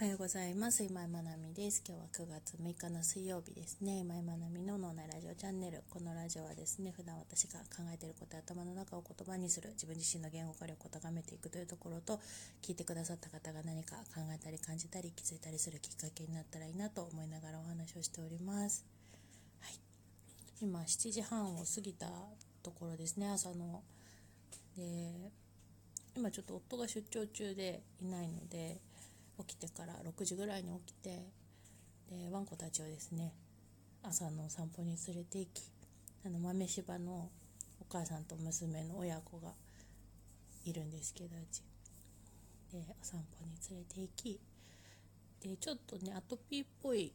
おはようございます。今井まなみです。今日は9月6日の水曜日ですね。今井まなみの脳内ラジオチャンネル。このラジオはですね、普段私が考えていることや頭の中を言葉にする、自分自身の言語化力を高めていくというところと、聞いてくださった方が何か考えたり感じたり気づいたりするきっかけになったらいいなと思いながらお話をしております。はい。今7時半を過ぎたところですね、朝の。で、今ちょっと夫が出張中でいないので、起きてから6時ぐらいに起きてでワンコたちをですね朝のお散歩に連れて行きあの豆柴のお母さんと娘の親子がいるんですけどうち。でお散歩に連れて行きでちょっとねアトピーっぽい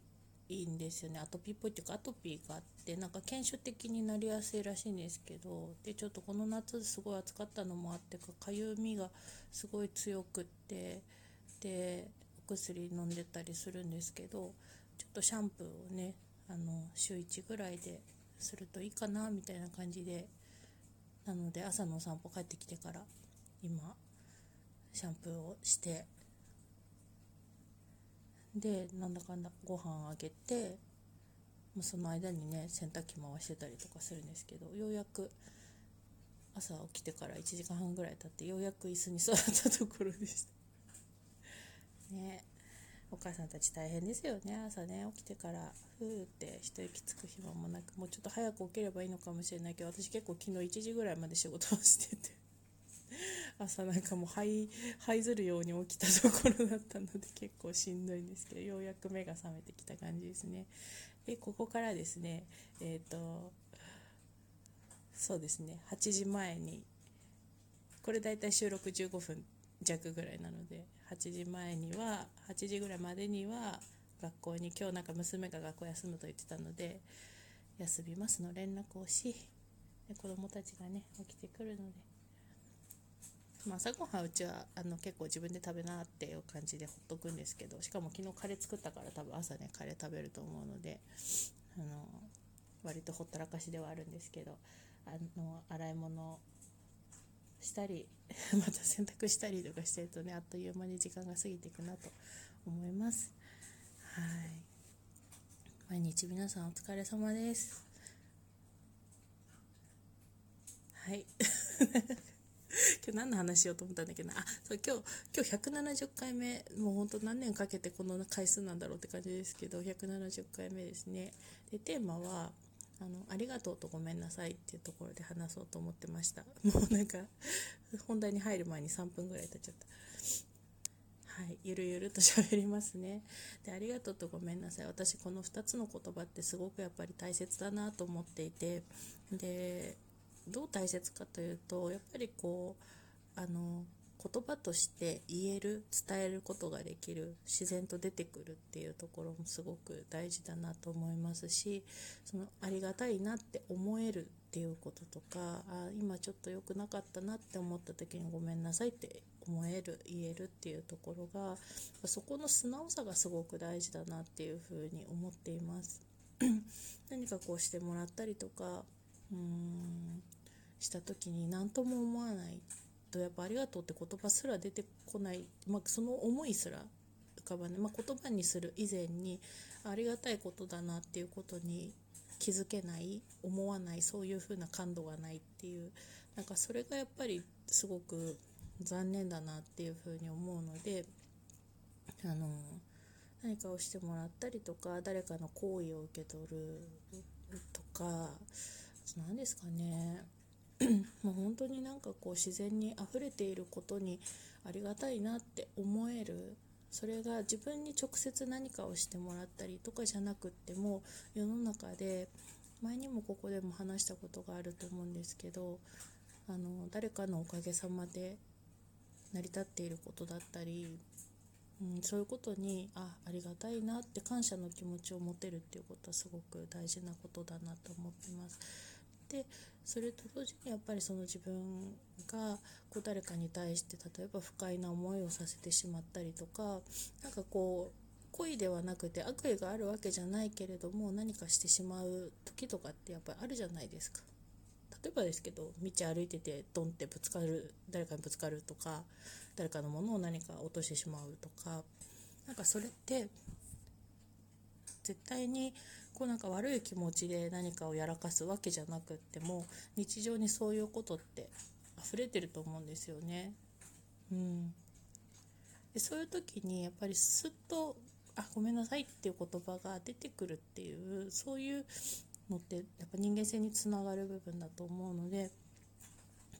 んですよね。アトピーっぽいっていうかアトピーがあってなんか犬種的になりやすいらしいんですけどでちょっとこの夏すごい暑かったのもあってかかゆみがすごい強くってでお薬飲んでたりするんですけどちょっとシャンプーをねあの週1ぐらいでするといいかなみたいな感じでなので朝のお散歩帰ってきてから今シャンプーをしてでなんだかんだご飯あげてその間にね洗濯機回してたりとかするんですけどようやく朝起きてから1時間半ぐらい経ってようやく椅子に座ったところでした。ね。お母さんたち大変ですよね。朝ね起きてからふーって一息つく暇もなくもうちょっと早く起きればいいのかもしれないけど私結構昨日1時ぐらいまで仕事をしてて 朝なんかもう這いずるように起きたところだったので結構しんどいんですけどようやく目が覚めてきた感じですね。でここからですねえっ、ー、とそうですね8時前にこれ大体収録15分弱ぐらいなので8時前には8時ぐらいまでには学校に今日なんか娘が学校休むと言ってたので休みますの連絡をしで子供たちがね起きてくるので、まあ、朝ごはんうちはあの結構自分で食べなっていう感じでほっとくんですけどしかも昨日カレー作ったから多分朝ねカレー食べると思うのであの割とほったらかしではあるんですけどあの洗い物したり また洗濯したりとかしてるとねあっという間に時間が過ぎていくなと思います。はい。毎日皆さんお疲れ様です。はい。今日何の話しようと思ったんだけどあそう今日今日170回目もうほんと何年かけてこの回数なんだろうって感じですけど170回目ですね。でテーマはあのありがとうとごめんなさいっていうところで話そうと思ってました。もうなんか本題に入る前に3分ぐらい経っちゃった。はいゆるゆると喋りますね。でありがとうとごめんなさい。私この2つの言葉ってすごくやっぱり大切だなと思っていて。でどう大切かというとやっぱりこうあの言葉として言える伝えることができる自然と出てくるっていうところもすごく大事だなと思いますしそのありがたいなって思えるっていうこととかあ今ちょっと良くなかったなって思った時にごめんなさいって思える言えるっていうところがそこの素直さがすごく大事だなっていうふうに思っています。何かこうしてもらったりとかうーんした時に何とも思わないとやっぱありがとうって言葉すら出てこない、まあ、その思いすら浮かばない、まあ、言葉にする以前にありがたいことだなっていうことに気づけない思わないそういう風な感度がないっていう。なんかそれがやっぱりすごく残念だなっていう風に思うのであの何かをしてもらったりとか誰かの好意を受け取るとか何ですかね。もう本当になんかこう自然に溢れていることにありがたいなって思えるそれが自分に直接何かをしてもらったりとかじゃなくっても世の中で前にもここでも話したことがあると思うんですけどあの誰かのおかげさまで成り立っていることだったり、うん、そういうことにあありがたいなって感謝の気持ちを持てるっていうことはすごく大事なことだなと思ってます。でそれと同時にやっぱりその自分がこう誰かに対して例えば不快な思いをさせてしまったりとか何かこう恋ではなくて悪意があるわけじゃないけれども何かしてしまう時とかってやっぱりあるじゃないですか。例えばですけど道歩いててドンってぶつかる誰かにぶつかるとか誰かのものを何か落としてしまうとかなんかそれって絶対にこうなんか悪い気持ちで何かをやらかすわけじゃなくっても日常にそういうことって溢れてると思うんですよね。うん、でそういう時にやっぱりすっと「あごめんなさい」っていう言葉が出てくるっていうそういうのってやっぱ人間性につながる部分だと思うので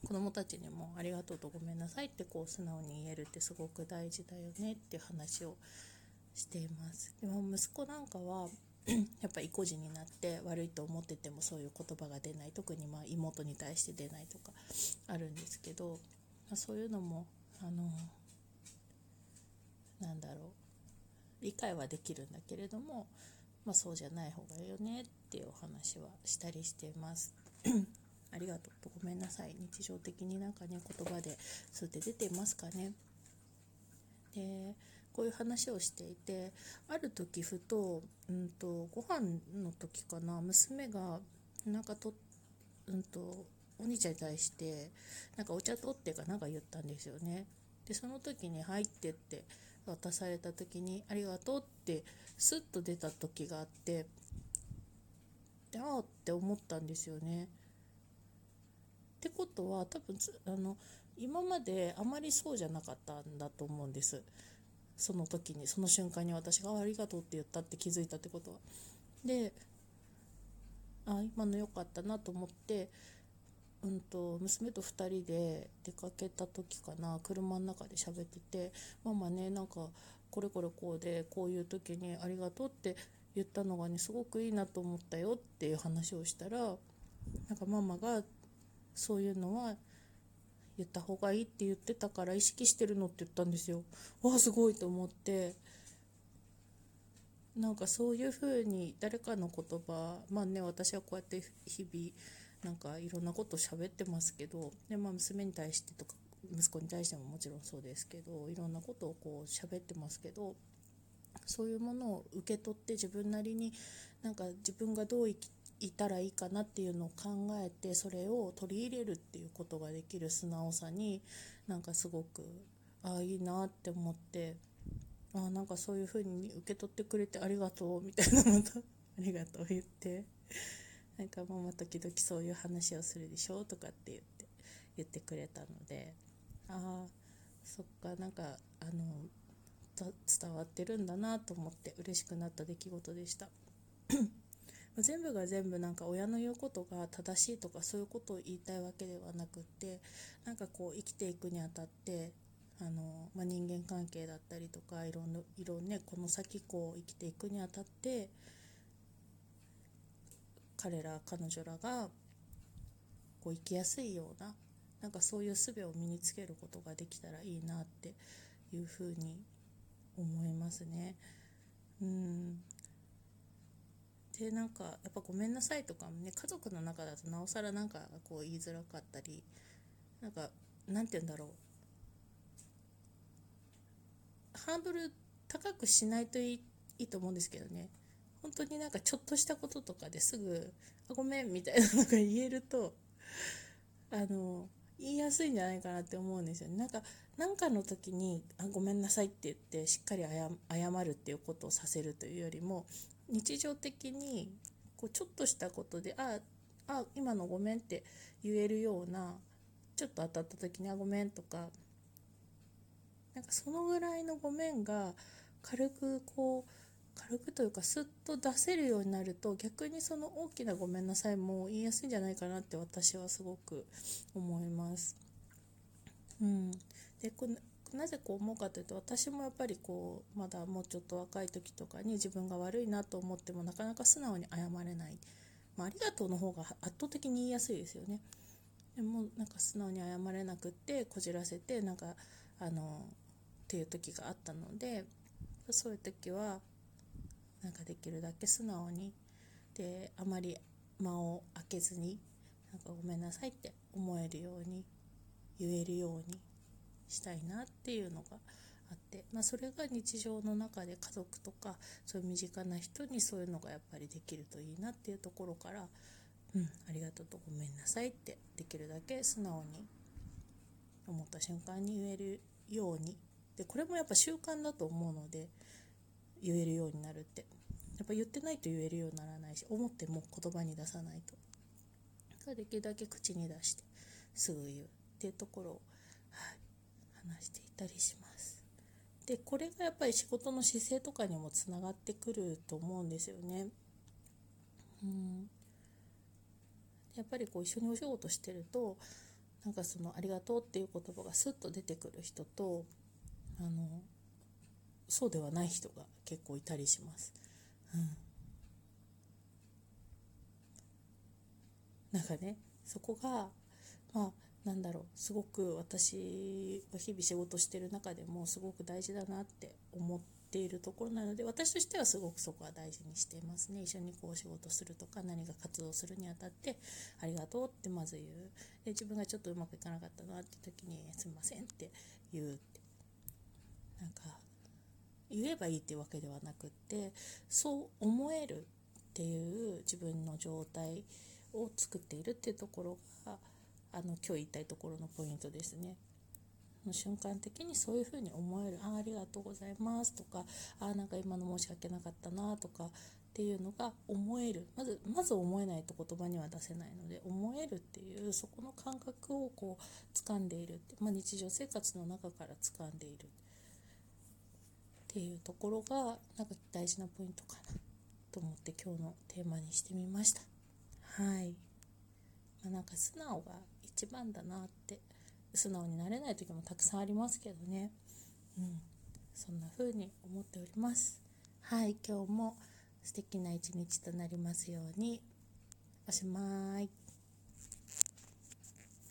子どもたちにも「ありがとう」と「ごめんなさい」ってこう素直に言えるってすごく大事だよねっていう話をしています。でも息子なんかは やっぱ意固地になって悪いと思っててもそういう言葉が出ない特にまあ妹に対して出ないとかあるんですけど、まあ、そういうのもあのなんだろう理解はできるんだけれども、まあ、そうじゃない方がいいよねっていうお話はしたりしています。ありがとうごめんなさい日常的になんかね言葉でそうやって出てますかね。でこういう話をしていてある時ふと,、うんと、ご飯の時かな娘がなんかと,、うんと、お兄ちゃんに対してなんかお茶取ってかなんか言ったんですよね。でその時に「入って」って渡された時に「ありがとう」ってスッと出た時があってでああって思ったんですよね。ってことは多分あの今まであまりそうじゃなかったんだと思うんです。その時にその瞬間に私が「ありがとう」って言ったって気づいたってことは。であ今の良かったなと思って、うんと、娘と2人で出かけた時かな車の中で喋ってて「ママねなんかこれこれこうでこういう時にありがとう」って言ったのがねすごくいいなと思ったよっていう話をしたらなんかママがそういうのは言った方がいいって言ってたから意識してるのって言ったんですよ。わあすごいと思ってなんかそういうふうに誰かの言葉まあね私はこうやって日々なんかいろんなこと喋ってますけどで、まあ、娘に対してとか息子に対してももちろんそうですけどいろんなことをこう喋ってますけどそういうものを受け取って自分なりになんか自分がどう生きいたらいいかなっていうのを考えてそれを取り入れるっていうことができる素直さになんかすごくああいいなって思ってあなんかそういう風に受け取ってくれてありがとうみたいなのと ありがとう言ってなんかママ時々そういう話をするでしょとかって言って言ってくれたのでああそっかなんかあの伝わってるんだなと思って嬉しくなった出来事でした。全部が全部なんか親の言うことが正しいとかそういうことを言いたいわけではなくってなんかこう生きていくにあたってあの、まあ、人間関係だったりとかいろんないろんねこの先こう生きていくにあたって彼ら彼女らがこう生きやすいようななんかそういう術を身につけることができたらいいなっていうふうに思いますね。うんでなんかやっぱ「ごめんなさい」とかもね家族の中だとなおさらなんかこう言いづらかったりなんかなんて言うんだろう。ハードル高くしないといいいいと思うんですけどね。本当になんかちょっとしたこととかですぐ「あごめん」みたいなのが言えるとあの言いやすいんじゃないかなって思うんですよね。なんか何かの時に「あごめんなさい」って言ってしっかり謝るっていうことをさせるというよりも日常的にこうちょっとしたことで「ああ今のごめん」って言えるようなちょっと当たった時に「あごめん」とかなんかそのぐらいの「ごめん」が軽くこう軽くというかスッと出せるようになると逆にその大きな「ごめんなさい」も言いやすいんじゃないかなって私はすごく思います。うん、でこなぜこう思うかというと私もやっぱりこうまだもうちょっと若い時とかに自分が悪いなと思ってもなかなか素直に謝れない、まあ、ありがとうの方が圧倒的に言いやすいですよね。でもなんか素直に謝れなくってこじらせてなんかあのっていう時があったのでそういう時はなんかできるだけ素直にであまり間を空けずになんかごめんなさいって思えるように言えるようにしたいなっていうのがあって、まあ、それが日常の中で家族とかそういう身近な人にそういうのがやっぱりできるといいなっていうところから「うんありがとう」と「ごめんなさい」ってできるだけ素直に思った瞬間に言えるように。でこれもやっぱ習慣だと思うので言えるようになるって。やっぱ言ってないと言えるようにならないし思っても言葉に出さないと。できるだけ口に出してすぐ言うっていうところを、話していたりします。でこれがやっぱり仕事の姿勢とかにもつながってくると思うんですよね。うん。やっぱりこう一緒にお仕事してるとなんかその「ありがとう」っていう言葉がスッと出てくる人とあのそうではない人が結構いたりします。うん、なんかねそこがまあなんだろうすごく私は日々仕事してる中でもすごく大事だなって思っているところなので私としてはすごくそこは大事にしていますね。一緒にこう仕事するとか何か活動するにあたってありがとうってまず言う。で自分がちょっとうまくいかなかったなって時にすみませんって言うって。なんか言えばいいっていうわけではなくってそう思えるっていう自分の状態を作っているっていうところがあの今日言いたいところのポイントですね。瞬間的にそういうふうに思えるあありがとうございますとかあなんか今の申し訳なかったなとかっていうのが思える。まずまず思えないと言葉には出せないので思えるっていうそこの感覚をこう掴んでいる、まあ、日常生活の中から掴んでいるっていうところがなんか大事なポイントかなと思って今日のテーマにしてみました。はい、まあ、なんか素直が一番だなって素直になれない時もたくさんありますけどね。うん。そんな風に思っております。はい今日も素敵な一日となりますように。おしまい。